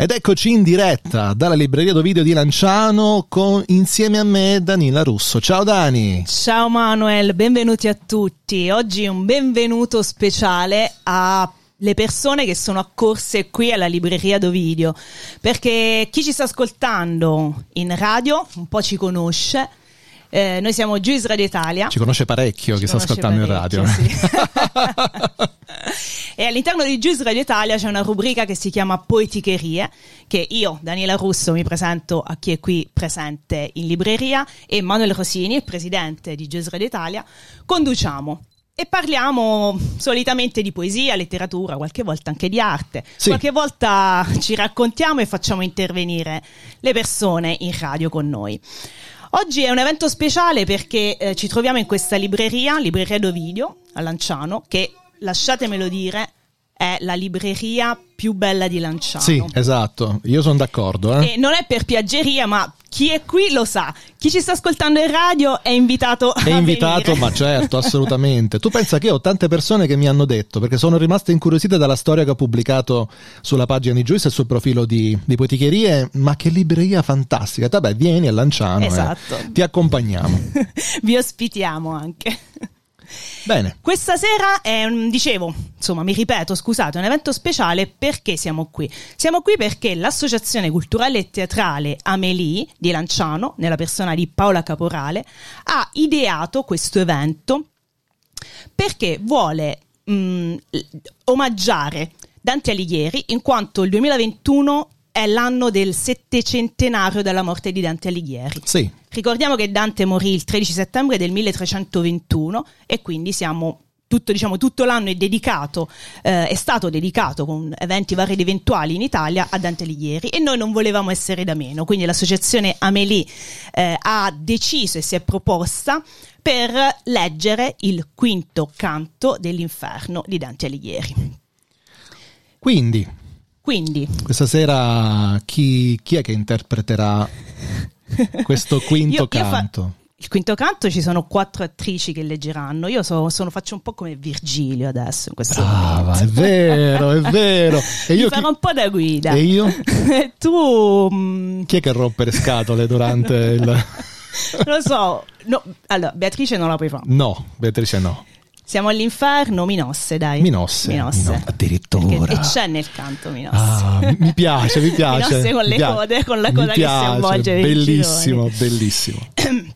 Ed eccoci in diretta dalla libreria Dovideo di Lanciano con insieme a me Danila Russo. Ciao Dani! Ciao Manuel, benvenuti a tutti. Oggi un benvenuto speciale alle persone che sono accorse qui alla libreria Dovidio, perché chi ci sta ascoltando in radio un po' ci conosce, eh, noi siamo Giuis Radio Italia. Ci conosce parecchio chi sta ascoltando in radio. sì. e all'interno di Giuis Radio Italia c'è una rubrica che si chiama Poeticherie, che io, Daniela Russo, mi presento a chi è qui presente in libreria e Manuel Rosini, il presidente di Giuis Radio Italia, conduciamo. E parliamo solitamente di poesia, letteratura, qualche volta anche di arte. Sì. Qualche volta ci raccontiamo e facciamo intervenire le persone in radio con noi. Oggi è un evento speciale perché eh, ci troviamo in questa libreria, libreria Dovidio, a Lanciano, che lasciatemelo dire è la libreria più bella di Lanciano. Sì, esatto, io sono d'accordo. Eh? E non è per piaggeria, ma chi è qui lo sa. Chi ci sta ascoltando in radio è invitato È a invitato, venire. ma certo, assolutamente. Tu pensa che ho tante persone che mi hanno detto, perché sono rimaste incuriosite dalla storia che ho pubblicato sulla pagina di Giuice e sul profilo di, di Poeticherie, ma che libreria fantastica. Vabbè, vieni a Lanciano, eh. Esatto. ti accompagniamo. Vi ospitiamo anche. Bene, Questa sera è dicevo, insomma, mi ripeto, scusate, un evento speciale perché siamo qui. Siamo qui perché l'Associazione Culturale e Teatrale Amelie di Lanciano, nella persona di Paola Caporale, ha ideato questo evento perché vuole mh, omaggiare Dante Alighieri in quanto il 2021 è l'anno del settecentenario della morte di Dante Alighieri. sì, Ricordiamo che Dante morì il 13 settembre del 1321 e quindi siamo tutto, diciamo, tutto l'anno è dedicato, eh, è stato dedicato con eventi vari ed eventuali in Italia a Dante Alighieri e noi non volevamo essere da meno, quindi l'associazione Amélie eh, ha deciso e si è proposta per leggere il quinto canto dell'inferno di Dante Alighieri. quindi Quindi questa sera chi, chi è che interpreterà questo quinto Io- io fa- canto? Il quinto canto ci sono quattro attrici che leggeranno. Io so- sono, faccio un po' come Virgilio adesso in questo Brava, momento. è vero, è vero. E io farò chi, un po' da guida. e io? tu mm, Chi è che rompe le scatole durante il... non lo so. No, allora, Beatrice non la puoi fare. No, Beatrice no. Siamo all'inferno, Minosse, dai. Minosse. Minosse. Mino- addirittura. Perché- e c'è nel canto Minosse. Ah, mi- piace, mi piace. Minosse con le piace. code, con la coda che si piace, avvolge Bellissimo, bellissimo.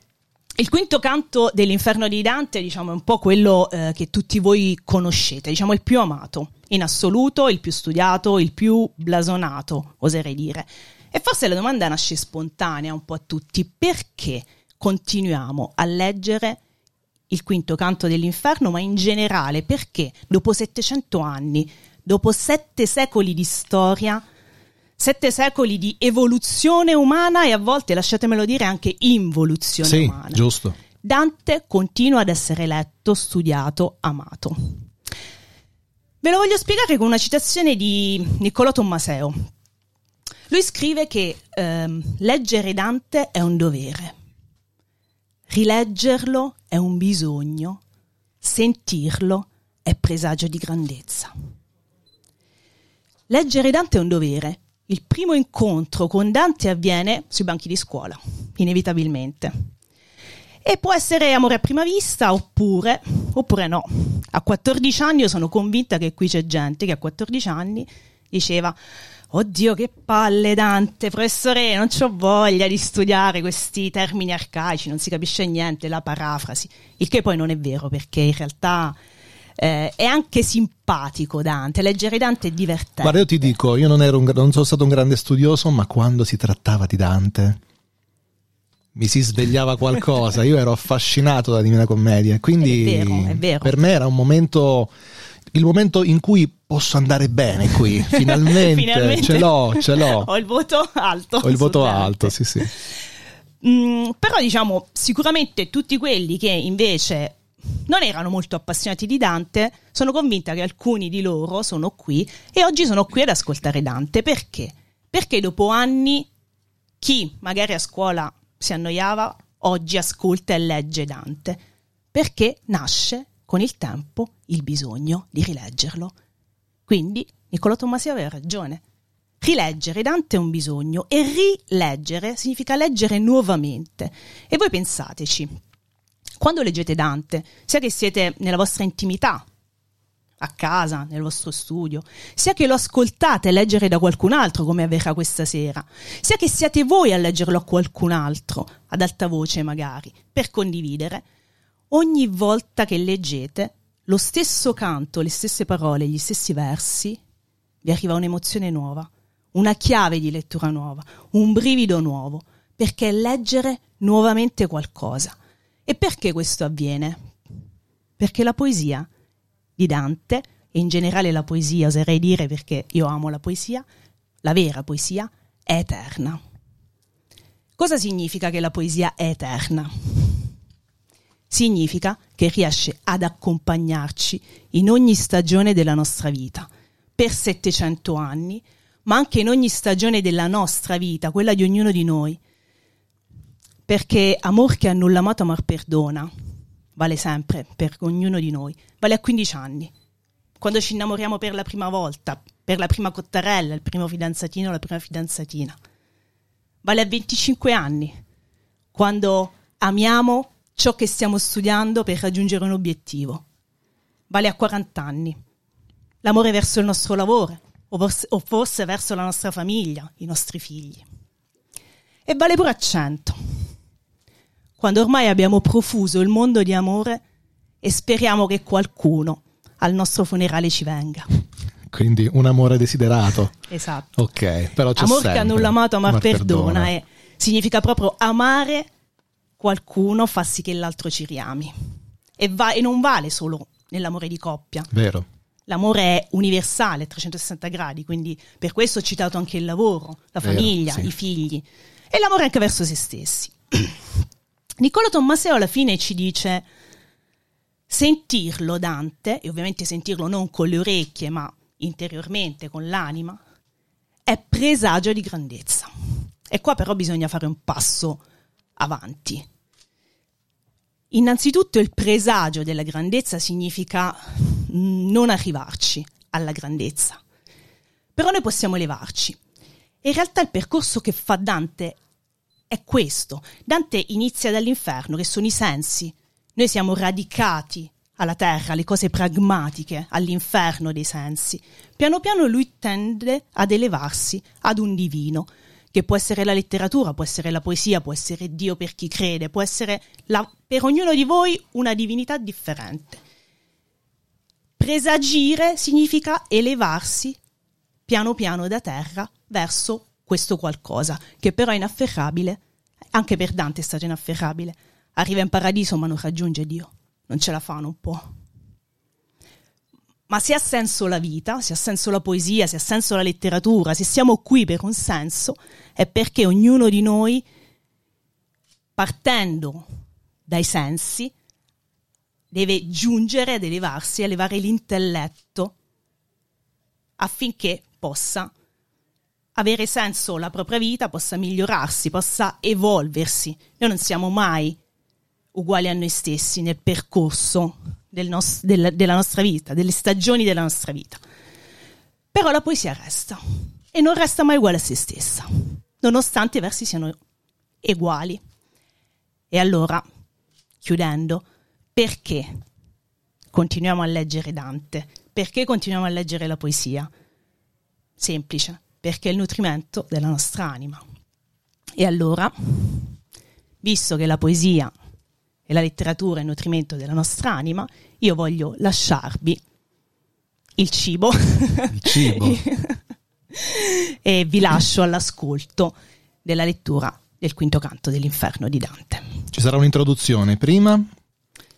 Il quinto canto dell'inferno di Dante, diciamo, è un po' quello eh, che tutti voi conoscete, diciamo il più amato, in assoluto, il più studiato, il più blasonato, oserei dire. E forse la domanda nasce spontanea un po' a tutti, perché continuiamo a leggere il quinto canto dell'inferno, ma in generale perché dopo 700 anni, dopo sette secoli di storia, sette secoli di evoluzione umana e a volte, lasciatemelo dire, anche involuzione Sì, umana. giusto. Dante continua ad essere letto, studiato, amato. Ve lo voglio spiegare con una citazione di Niccolò Tommaseo. Lui scrive che ehm, leggere Dante è un dovere, rileggerlo è un bisogno, sentirlo è presagio di grandezza. Leggere Dante è un dovere. Il primo incontro con Dante avviene sui banchi di scuola, inevitabilmente. E può essere amore a prima vista oppure, oppure no. A 14 anni io sono convinta che qui c'è gente che a 14 anni diceva Oddio che palle Dante, professore, non ho voglia di studiare questi termini arcaici, non si capisce niente, la parafrasi. Il che poi non è vero perché in realtà eh, è anche simpatico Dante, leggere Dante è divertente. Guarda, io ti dico, io non, ero un- non sono stato un grande studioso, ma quando si trattava di Dante mi si svegliava qualcosa. Io ero affascinato dalla Divina Commedia. Quindi È vero, è vero. per me era un momento. Il momento in cui posso andare bene qui, finalmente, Finalmente. ce l'ho, ce l'ho. Ho il voto alto. Ho il voto alto, sì, sì. Mm, però diciamo sicuramente tutti quelli che invece non erano molto appassionati di Dante, sono convinta che alcuni di loro sono qui e oggi sono qui ad ascoltare Dante. Perché? Perché dopo anni chi magari a scuola si annoiava, oggi ascolta e legge Dante. Perché nasce con il tempo il bisogno di rileggerlo. Quindi Niccolò Tommasio aveva ragione. Rileggere Dante è un bisogno e rileggere significa leggere nuovamente. E voi pensateci, quando leggete Dante, sia che siete nella vostra intimità, a casa, nel vostro studio, sia che lo ascoltate leggere da qualcun altro come avverrà questa sera, sia che siate voi a leggerlo a qualcun altro, ad alta voce magari, per condividere, ogni volta che leggete lo stesso canto, le stesse parole, gli stessi versi, vi arriva un'emozione nuova, una chiave di lettura nuova, un brivido nuovo, perché è leggere nuovamente qualcosa. E perché questo avviene? Perché la poesia di Dante, e in generale la poesia, oserei dire perché io amo la poesia, la vera poesia, è eterna. Cosa significa che la poesia è eterna? Significa che riesce ad accompagnarci in ogni stagione della nostra vita, per 700 anni, ma anche in ogni stagione della nostra vita, quella di ognuno di noi. Perché amor che a nulla amato, amor perdona, vale sempre per ognuno di noi, vale a 15 anni. Quando ci innamoriamo per la prima volta, per la prima cottarella, il primo fidanzatino, la prima fidanzatina. Vale a 25 anni, quando amiamo ciò che stiamo studiando per raggiungere un obiettivo. Vale a 40 anni. L'amore verso il nostro lavoro, o forse, verso la nostra famiglia, i nostri figli. E vale pure a cento, quando ormai abbiamo profuso il mondo di amore e speriamo che qualcuno al nostro funerale ci venga. Quindi un amore desiderato. Esatto. Ok, però c'è Amor sempre. che a nulla amato, amar, Amar perdona. perdona. eh. significa proprio amare qualcuno fa sì che l'altro ci riami. E, va- e non vale solo nell'amore di coppia. Vero. L'amore è universale, 360 gradi, quindi per questo ho citato anche il lavoro, la Vero, famiglia, sì. i figli e l'amore anche verso se stessi. Nicola Tommaseo alla fine ci dice sentirlo Dante, e ovviamente sentirlo non con le orecchie ma interiormente, con l'anima, è presagio di grandezza. E qua però bisogna fare un passo avanti. Innanzitutto il presagio della grandezza significa mm, non arrivarci alla grandezza, però noi possiamo elevarci. In realtà il percorso che fa Dante è questo. Dante inizia dall'inferno, che sono i sensi. Noi siamo radicati alla terra, alle cose pragmatiche, all'inferno dei sensi. Piano piano lui tende ad elevarsi ad un divino, che può essere la letteratura, può essere la poesia, può essere Dio per chi crede, può essere la- per ognuno di voi una divinità differente. Presagire significa elevarsi piano piano da terra verso questo qualcosa, che però è inafferrabile, anche per Dante è stato inafferrabile. Arriva in paradiso ma non raggiunge Dio, non ce la fa, non può. Ma se ha senso la vita, se ha senso la poesia, se ha senso la letteratura, se siamo qui per un senso, è perché ognuno di noi, partendo dai sensi, deve giungere ad elevarsi, elevare l'intelletto affinché possa avere senso la propria vita, possa migliorarsi, possa evolversi. Noi non siamo mai uguali a noi stessi nel percorso del nos- della, della nostra vita, delle stagioni della nostra vita. Però la poesia resta e non resta mai uguale a se stessa, nonostante i versi siano uguali. E allora, chiudendo, perché continuiamo a leggere Dante? Perché continuiamo a leggere la poesia? Semplice, perché è il nutrimento della nostra anima. E allora, visto che la poesia e la letteratura è il nutrimento della nostra anima, io voglio lasciarvi il cibo. Il cibo. e vi lascio all'ascolto della lettura del quinto canto dell'inferno di Dante. Ci sarà un'introduzione prima,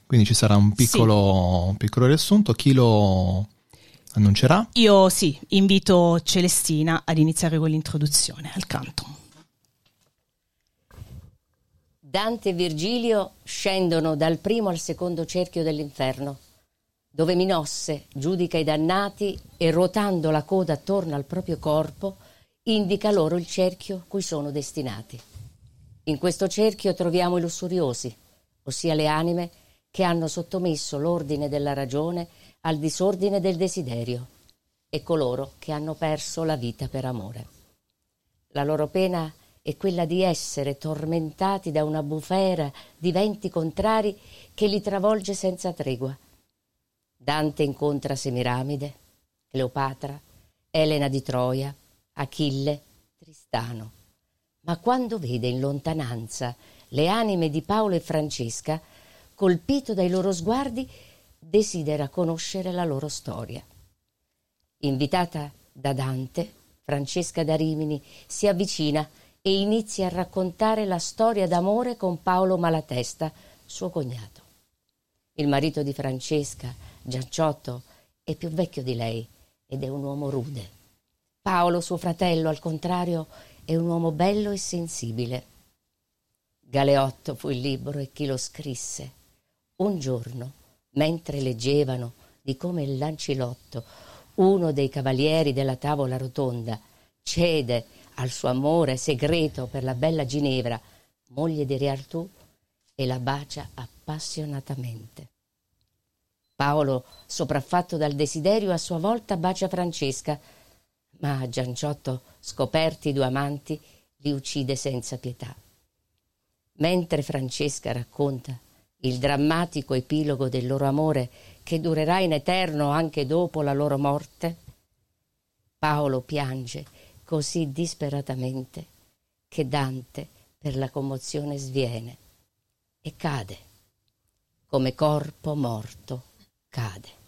quindi ci sarà un piccolo, un piccolo riassunto. Chi lo annuncerà? Io sì, invito Celestina ad iniziare con l'introduzione al canto. Dante e Virgilio scendono dal primo al secondo cerchio dell'inferno, dove Minosse giudica i dannati e ruotando la coda attorno al proprio corpo indica loro il cerchio cui sono destinati. In questo cerchio troviamo i lussuriosi, ossia le anime che hanno sottomesso l'ordine della ragione al disordine del desiderio, e coloro che hanno perso la vita per amore. La loro pena è quella di essere tormentati da una bufera di venti contrari che li travolge senza tregua. Dante incontra Semiramide, Cleopatra, Elena di Troia, Achille, Tristano. Ma quando vede in lontananza le anime di Paolo e Francesca, colpito dai loro sguardi, desidera conoscere la loro storia. Invitata da Dante, Francesca da Rimini si avvicina e inizia a raccontare la storia d'amore con Paolo Malatesta, suo cognato. Il marito di Francesca, Gianciotto, è più vecchio di lei ed è un uomo rude. Paolo, suo fratello, al contrario, è un uomo bello e sensibile. Galeotto fu il libro e chi lo scrisse. Un giorno, mentre leggevano di come il Lancilotto, uno dei cavalieri della tavola rotonda, cede al suo amore segreto per la bella Ginevra, moglie di Re Artù, e la bacia appassionatamente. Paolo, sopraffatto dal desiderio, a sua volta bacia Francesca, ma Gianciotto, scoperti i due amanti, li uccide senza pietà. Mentre Francesca racconta il drammatico epilogo del loro amore che durerà in eterno anche dopo la loro morte, Paolo piange così disperatamente che Dante per la commozione sviene e cade, come corpo morto cade.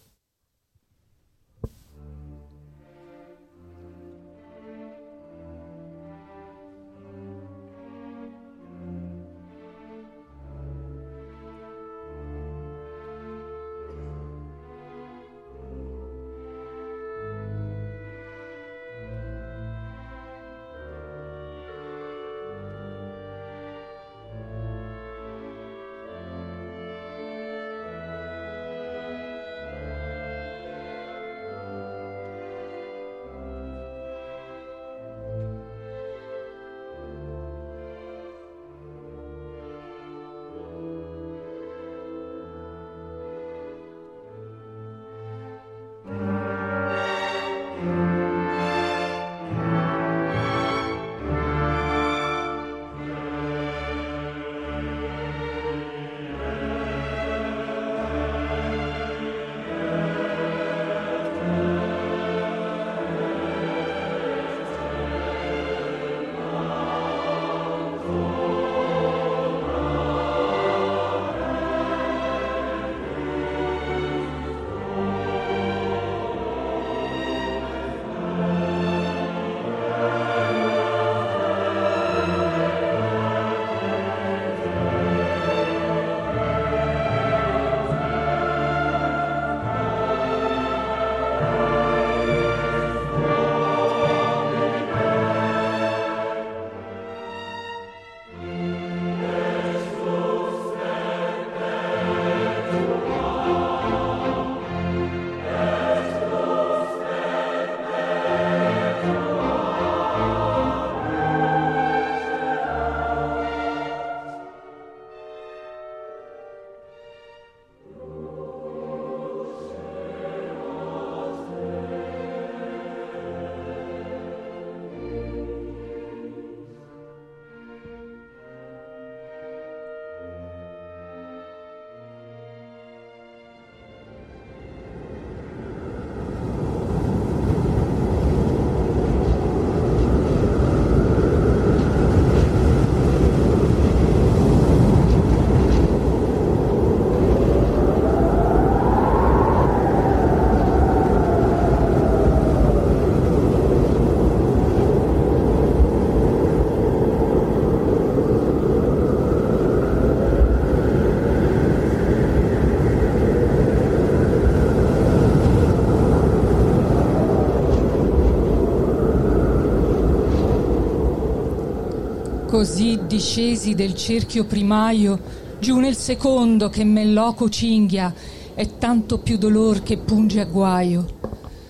Così discesi del cerchio primaio, giù nel secondo che men loco cinghia, è tanto più dolor che punge a guaio.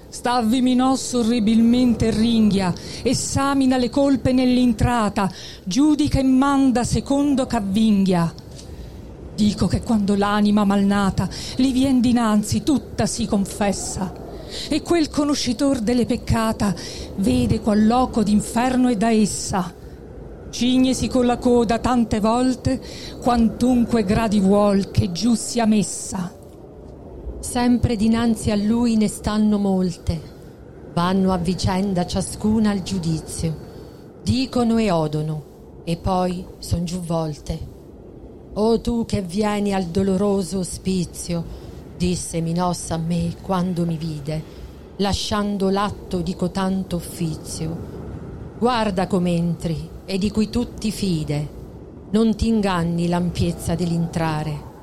Stavvi minosso orribilmente ringhia, essamina le colpe nell'intrata, giudica e manda secondo c'avvinghia. Dico che quando l'anima malnata li vien dinanzi tutta si confessa, e quel conoscitor delle peccata vede qual loco d'inferno è da essa. Cignesi con la coda tante volte, quantunque gradi vuol che giù sia messa. Sempre dinanzi a lui ne stanno molte, vanno a vicenda ciascuna al giudizio, dicono e odono, e poi son giù volte. O tu che vieni al doloroso ospizio, disse Minossa a me quando mi vide, lasciando l'atto di cotanto offizio. Guarda com'entri e di cui tutti fide, non ti inganni l'ampiezza dell'intrare.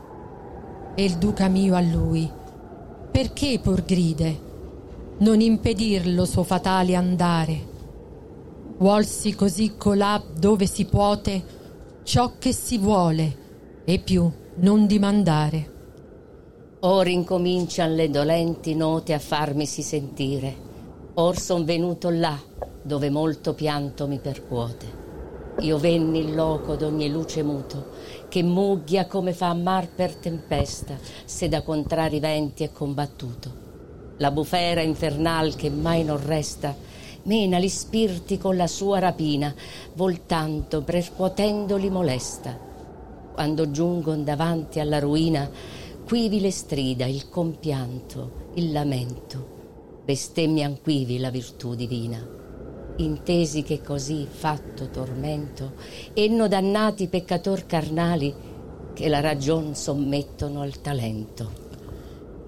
E il duca mio a lui, perché por gride? Non impedirlo suo fatale andare. Vuolsi così colà dove si puote ciò che si vuole e più non dimandare. Or incomincian le dolenti note a farmisi sentire. Or son venuto là, dove molto pianto mi percuote. Io venni in loco d'ogni luce muto, che mugghia come fa mar per tempesta, se da contrari venti è combattuto. La bufera infernal che mai non resta, mena gli spirti con la sua rapina, voltando, percuotendoli molesta. Quando giungon davanti alla ruina, quivi le strida, il compianto, il lamento, bestemmian quivi la virtù divina. Intesi che così fatto tormento, enno dannati peccator carnali che la ragion sommettono al talento.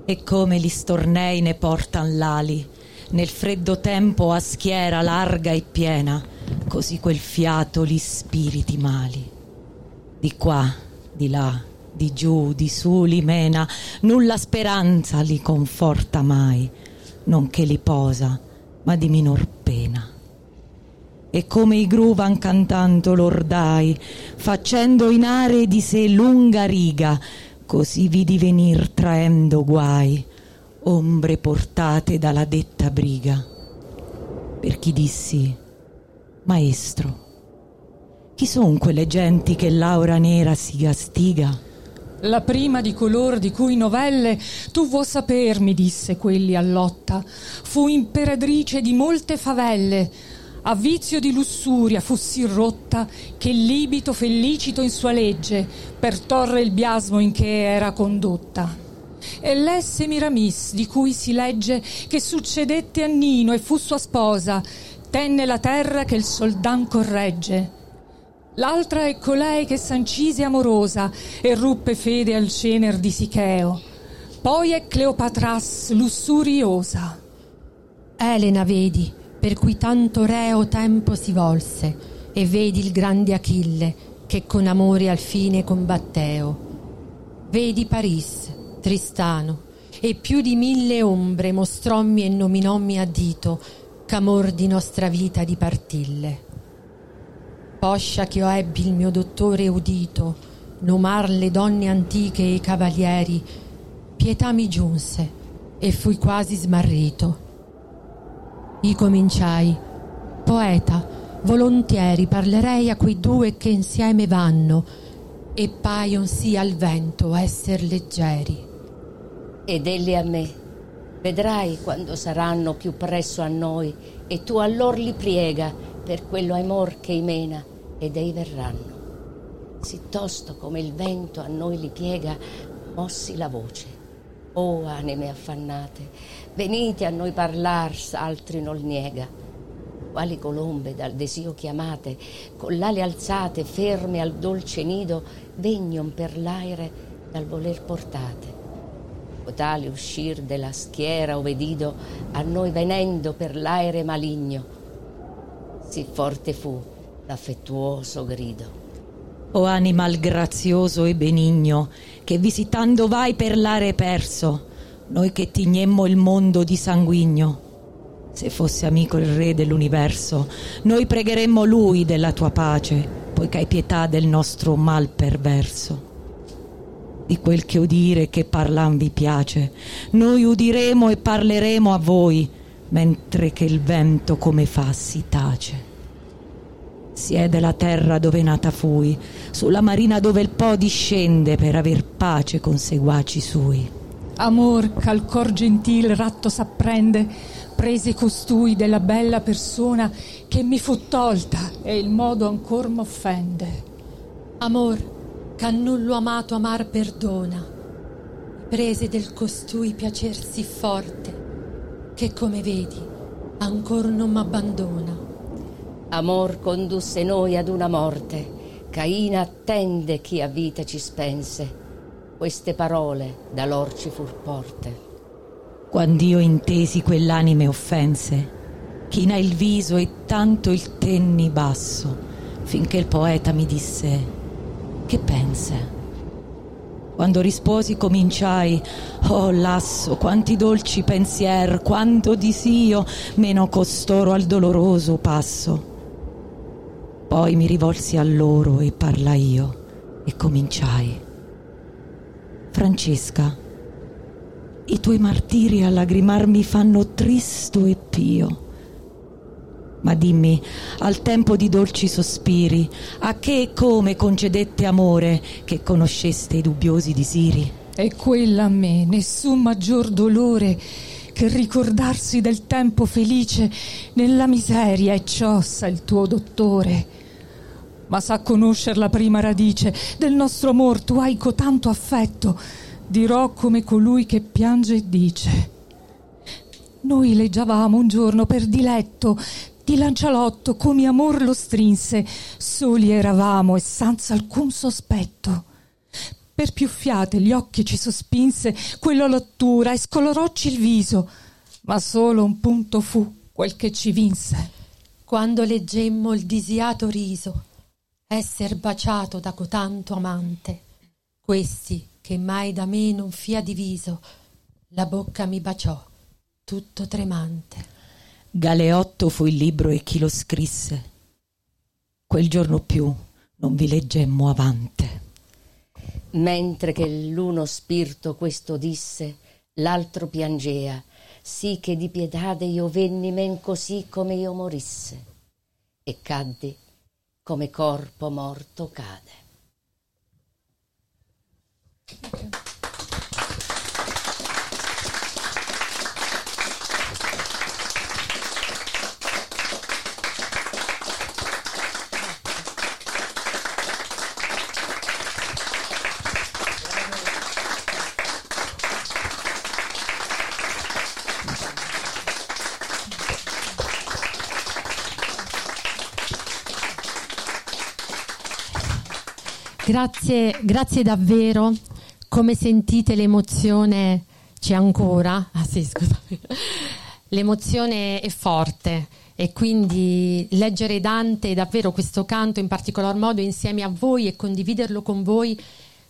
E come gli stornei ne portan l'ali, nel freddo tempo a schiera larga e piena, così quel fiato gli spiriti mali. Di qua, di là, di giù, di su li mena, nulla speranza li conforta mai, non che li posa, ma di minor pena. E come i gruvan cantando l'ordai, facendo in are di sé lunga riga, così vidi venir traendo guai, ombre portate dalla detta briga. Per chi dissi, Maestro, chi son quelle genti che l'aura nera si gastiga? La prima di color di cui novelle tu vuoi saper, mi disse quelli allotta, fu imperatrice di molte favelle. A vizio di lussuria sì rotta che libito felicito in sua legge per torre il biasmo in che era condotta. E l'esse Miramis, di cui si legge che succedette a Nino e fu sua sposa, tenne la terra che il soldan corregge L'altra è colei che s'ancise amorosa e ruppe fede al cener di Sicheo. Poi è Cleopatras lussuriosa. Elena vedi, per cui tanto reo tempo si volse, e vedi il grande Achille, che con amore al fine combatteo. Vedi Paris, Tristano, e più di mille ombre mostrommi e nominommi a dito, ch'amor di nostra vita dipartille poscia che io ebbi il mio dottore udito nomar le donne antiche e i cavalieri, pietà mi giunse e fui quasi smarrito. I cominciai, poeta, volontieri parlerei a quei due che insieme vanno e paion sì al vento esser leggeri. Ed elli a me, vedrai quando saranno più presso a noi e tu allor li priega per quello amor che imena ed ei verranno. Sì tosto come il vento a noi li piega, mossi la voce. O oh, anime affannate, venite a noi parlar, s'altri non niega. Quali colombe dal desio chiamate, con l'ale alzate, ferme al dolce nido, vegnon per l'aere dal voler portate. Potali uscir della schiera ovedido, a noi venendo per l'aere maligno. Sì forte fu l'affettuoso grido. O animal grazioso e benigno, che visitando vai per l'are perso, noi che tignemmo il mondo di sanguigno. Se fosse amico il re dell'universo, noi pregheremmo lui della tua pace, poiché hai pietà del nostro mal perverso. Di quel che udire che parlan vi piace, noi udiremo e parleremo a voi, mentre che il vento come fa si tace. Siede la terra dove nata fui, sulla marina dove il Po discende per aver pace con seguaci sui. Amor ch'al cor gentil ratto s'apprende, prese costui della bella persona che mi fu tolta e il modo ancor m'offende. Amor, che nullo amato amar perdona, prese del costui piacer sì forte, che come vedi ancor non m'abbandona. Amor condusse noi ad una morte, Caina attende chi a vita ci spense. Queste parole da lor ci fur porte. Quand'io intesi quell'anime offense, china il viso e tanto il tenni basso, finché il poeta mi disse: Che pensa? Quando risposi cominciai, oh lasso, quanti dolci pensier, quanto disio, meno costoro al doloroso passo. Poi mi rivolsi a loro e parlai io e cominciai. Francesca, i tuoi martiri a lagrimar mi fanno tristo e pio. Ma dimmi, al tempo di dolci sospiri, a che e come concedette amore che conosceste i dubbiosi disiri? E quella a me nessun maggior dolore che ricordarsi del tempo felice nella miseria e ciossa il tuo dottore. Ma sa conoscer la prima radice del nostro amor, tu hai cotanto affetto, dirò come colui che piange e dice. Noi leggiavamo un giorno per diletto di Lancialotto come amor lo strinse, soli eravamo e senza alcun sospetto. Per più fiate gli occhi ci sospinse quella lottura e scolorocci il viso, ma solo un punto fu quel che ci vinse. Quando leggemmo il disiato riso, esser baciato da cotanto amante, questi che mai da me non fia diviso, la bocca mi baciò, tutto tremante. Galeotto fu il libro e chi lo scrisse. Quel giorno più non vi leggemmo avante. Mentre che l'uno spirito questo disse, l'altro piangea, sì che di pietade io venni men così come io morisse, e caddi come corpo morto cade. Grazie, grazie davvero. Come sentite l'emozione c'è ancora? Ah sì, scusami. L'emozione è forte e quindi leggere Dante, davvero questo canto in particolar modo insieme a voi e condividerlo con voi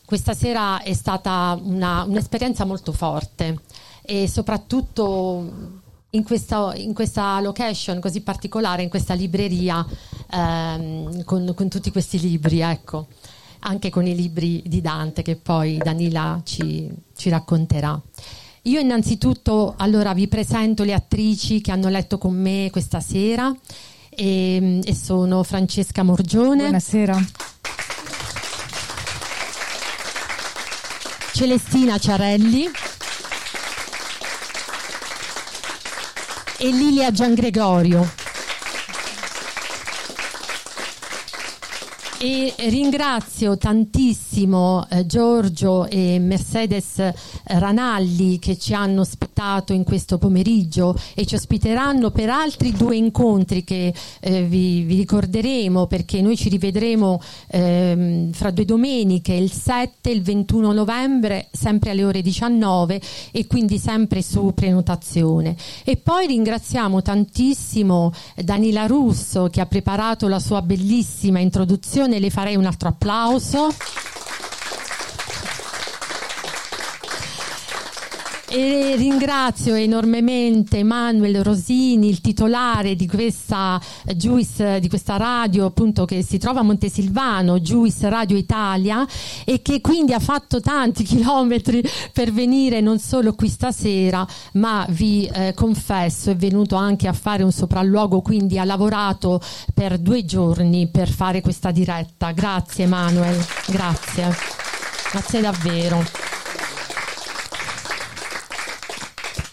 questa sera è stata una, un'esperienza molto forte e soprattutto in questa, in questa, location così particolare, in questa libreria ehm, con, con, tutti questi libri, ecco anche con i libri di Dante che poi Danila ci, ci racconterà. Io innanzitutto allora vi presento le attrici che hanno letto con me questa sera e, e sono Francesca Morgione. Buonasera. Celestina Ciarelli e Lilia Giangregorio. E ringrazio tantissimo eh, Giorgio e Mercedes Ranalli che ci hanno ospitato in questo pomeriggio e ci ospiteranno per altri due incontri che eh, vi, vi, ricorderemo perché noi ci rivedremo eh, fra due domeniche, il 7 e il 21 novembre, sempre alle ore 19 e quindi sempre su prenotazione. E poi ringraziamo tantissimo Danila Russo che ha preparato la sua bellissima introduzione le farei un altro applauso. E ringrazio enormemente Emanuele Rosini, il titolare di questa Juice, di questa radio appunto che si trova a Montesilvano, Juice Radio Italia e che quindi ha fatto tanti chilometri per venire non solo qui stasera, ma vi eh, confesso è venuto anche a fare un sopralluogo, quindi ha lavorato per due giorni per fare questa diretta. Grazie Emanuele, grazie. Grazie davvero.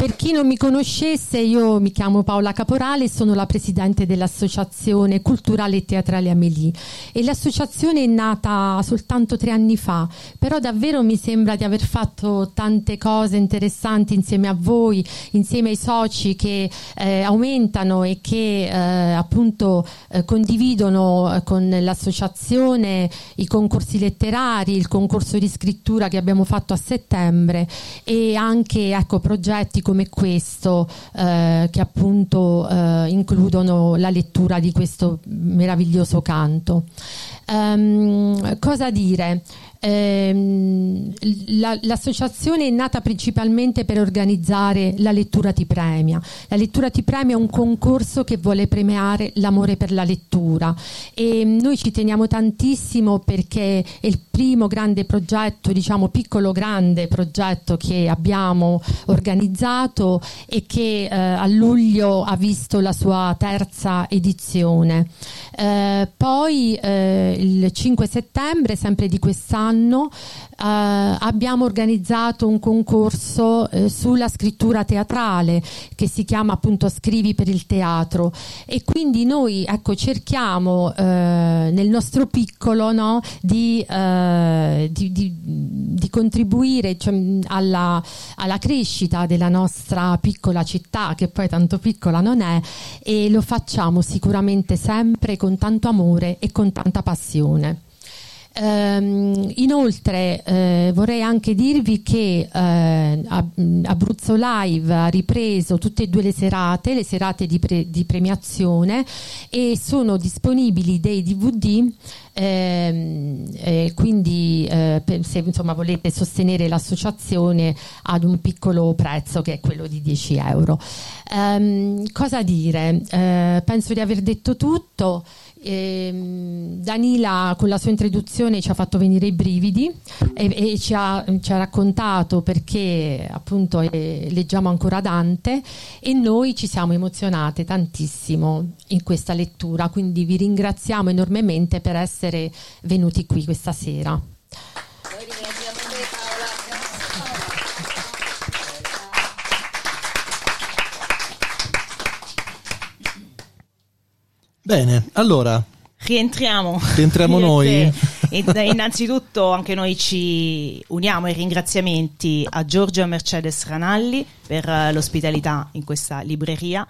Per chi non mi conoscesse, io mi chiamo Paola Caporale e sono la presidente dell'Associazione Culturale e Teatrale Amelie. E l'associazione è nata soltanto tre anni fa, però davvero mi sembra di aver fatto tante cose interessanti insieme a voi, insieme ai soci che eh, aumentano e che eh, appunto eh, condividono eh, con l'associazione i concorsi letterari, il concorso di scrittura che abbiamo fatto a settembre e anche ecco, progetti come questo eh, che appunto eh, includono la lettura di questo meraviglioso canto. Um, cosa dire? Ehm, la, l'associazione è nata principalmente per organizzare la lettura ti premia. La lettura ti premia è un concorso che vuole premiare l'amore per la lettura e noi ci teniamo tantissimo perché è il primo grande progetto, diciamo piccolo grande progetto che abbiamo organizzato e che eh, a luglio ha visto la sua terza edizione. Eh, poi eh, il 5 settembre, sempre di quest'anno, anno eh, abbiamo organizzato un concorso eh, sulla scrittura teatrale che si chiama appunto Scrivi per il teatro e quindi noi ecco, cerchiamo eh, nel nostro piccolo no, di, eh, di, di, di, contribuire cioè, alla, alla crescita della nostra piccola città che poi tanto piccola non è e lo facciamo sicuramente sempre con tanto amore e con tanta passione. Ehm, inoltre eh, vorrei anche dirvi che eh, Abruzzo Live ha ripreso tutte e due le serate, le serate di, pre- di premiazione e sono disponibili dei DVD ehm, eh, quindi eh, se insomma, volete sostenere l'associazione ad un piccolo prezzo che è quello di 10 euro. Um, cosa dire? Uh, penso di aver detto tutto. Ehm, Danila con la sua introduzione ci ha fatto venire i brividi e, e ci, ha, ci, ha, raccontato perché appunto eh, leggiamo ancora Dante e noi ci siamo emozionate tantissimo in questa lettura, quindi vi ringraziamo enormemente per essere venuti qui questa sera. Bene, allora. Rientriamo. Rientriamo noi. Innanzitutto anche noi ci uniamo ai ringraziamenti a Giorgio Mercedes Ranalli per eh, l'ospitalità in questa libreria.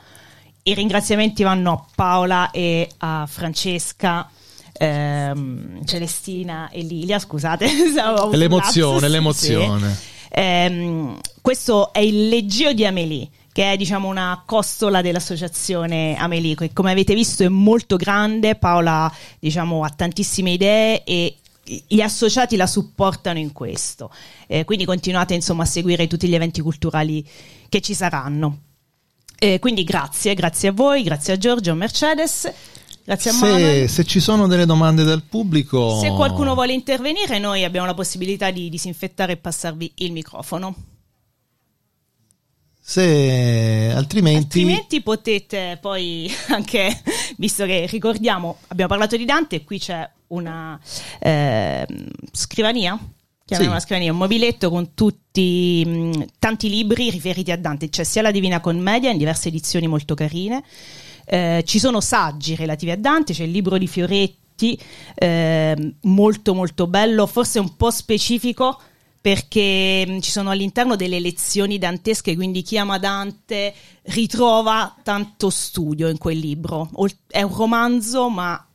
I ringraziamenti vanno a Paola e a Francesca. Ehm, Celestina e Lilia, scusate, l'emozione, l'emozione. Sì. Ehm, questo è il leggio di Amelie che è diciamo una costola dell'associazione Amelico e come avete visto è molto grande, Paola diciamo, ha tantissime idee e gli associati la supportano in questo, eh, quindi continuate insomma a seguire tutti gli eventi culturali che ci saranno. Eh, quindi grazie, grazie a voi, grazie a Giorgio, a Mercedes. Grazie a se, se, ci sono delle domande dal pubblico. Se qualcuno vuole intervenire, noi abbiamo la possibilità di disinfettare e passarvi il microfono. Se altrimenti... altrimenti potete poi anche, visto che ricordiamo, abbiamo parlato di Dante, qui c'è una eh, scrivania chiamiamola sì. scrivania, un mobiletto con tutti mh, tanti libri riferiti a Dante, c'è sia la Divina Commedia in diverse edizioni molto carine, eh, ci sono saggi relativi a Dante, c'è il libro di Fioretti eh, molto molto bello, forse un po' specifico perché mm, ci sono all'interno delle lezioni dantesche, quindi chi ama Dante ritrova tanto studio in quel libro. È un romanzo, ma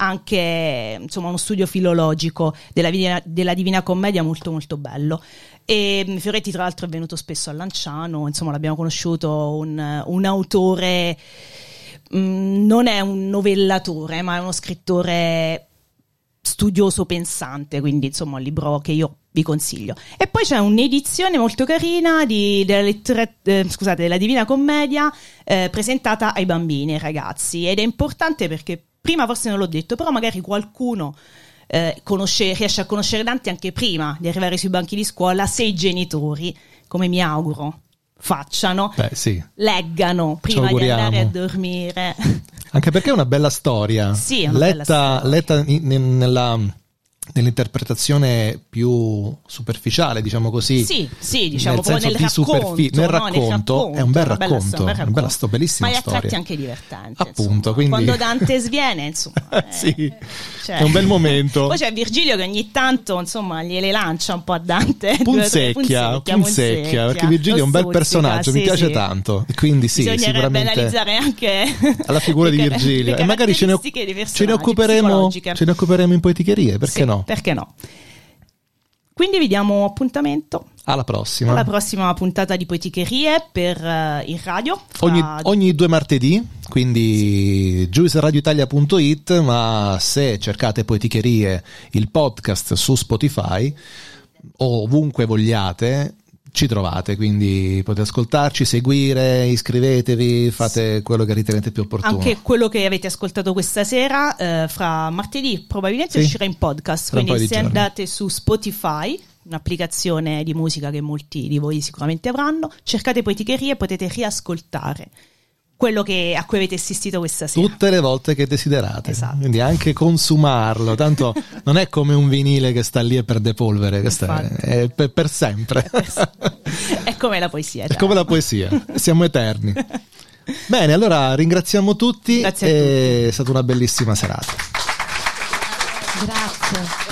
anche insomma, uno studio filologico della, della, Divina Commedia molto molto bello. E mm, Fioretti tra l'altro è venuto spesso a Lanciano, insomma l'abbiamo conosciuto, un, un autore, mh, mm, non è un novellatore, ma è uno scrittore studioso pensante, quindi insomma un libro che io vi consiglio. E poi c'è un'edizione molto carina di, della, lettera, eh, scusate, della Divina Commedia eh, presentata ai bambini, ai ragazzi, ed è importante perché prima forse non l'ho detto, però magari qualcuno eh, conosce, riesce a conoscere Dante anche prima di arrivare sui banchi di scuola, se i genitori, come mi auguro, facciano, Beh, sì. leggano prima di andare a dormire. Anche perché è una bella storia. Sì, è una letta, bella storia. letta in, in, nella nell'interpretazione più superficiale, diciamo così. Sì, sì, diciamo nel nel racconto, superfi- nel no? racconto, è un bel bella racconto, sto- un bel una bella sto- bellissima ma è storia. anche divertente. Appunto, quindi- Quando Dante sviene, insomma, eh, Sì, cioè- è un bel momento. Poi c'è Virgilio che ogni tanto, insomma, gliele lancia un po' a Dante. tre- Punzecchia, punzecchia, perché Virgilio è un bel Lo stuzzica, personaggio, mi sì, piace sì. tanto. Quindi sì, sicuramente analizzare anche alla figura di Virgilio e magari ce ne, occuperemo psicologiche. ce ne occuperemo in poeticherie, perché Sì, no? Perché no? Quindi vi diamo appuntamento Alla prossima. alla prossima puntata di Poeticherie per eh, in radio. Ogni, ogni due martedì, quindi giuiceradioitalia.it, ma se cercate Poeticherie, il podcast su Spotify o ovunque vogliate, ci trovate, quindi potete ascoltarci, seguire, iscrivetevi, fate quello che ritenete più opportuno. Anche quello che avete ascoltato questa sera, eh, fra martedì probabilmente Sì. uscirà in podcast. Fra Quindi se giorni. andate su Spotify, un'applicazione di musica che molti di voi sicuramente avranno, cercate Poeticherie e potete riascoltare quello che- a cui avete assistito questa sera. Tutte le volte che desiderate, Esatto. quindi anche consumarlo. Tanto non è come un vinile che sta lì e perde polvere, è per, per sempre. È come la poesia. È come la poesia, siamo eterni. Bene, allora ringraziamo tutti, Grazie a è stata una bellissima serata. Grazie.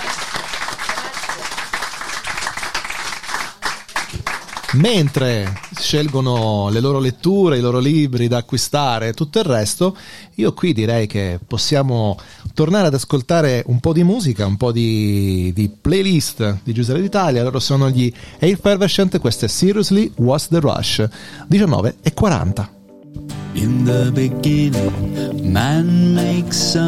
Mentre scelgono le loro letture, i loro libri da acquistare e tutto il resto, io qui direi che possiamo tornare ad ascoltare un po' di musica, un po' di, di playlist di Giuseppe d'Italia. Loro sono gli Effervescent, questo è Seriously What's the Rush, 19 e 40. In the beginning, man makes some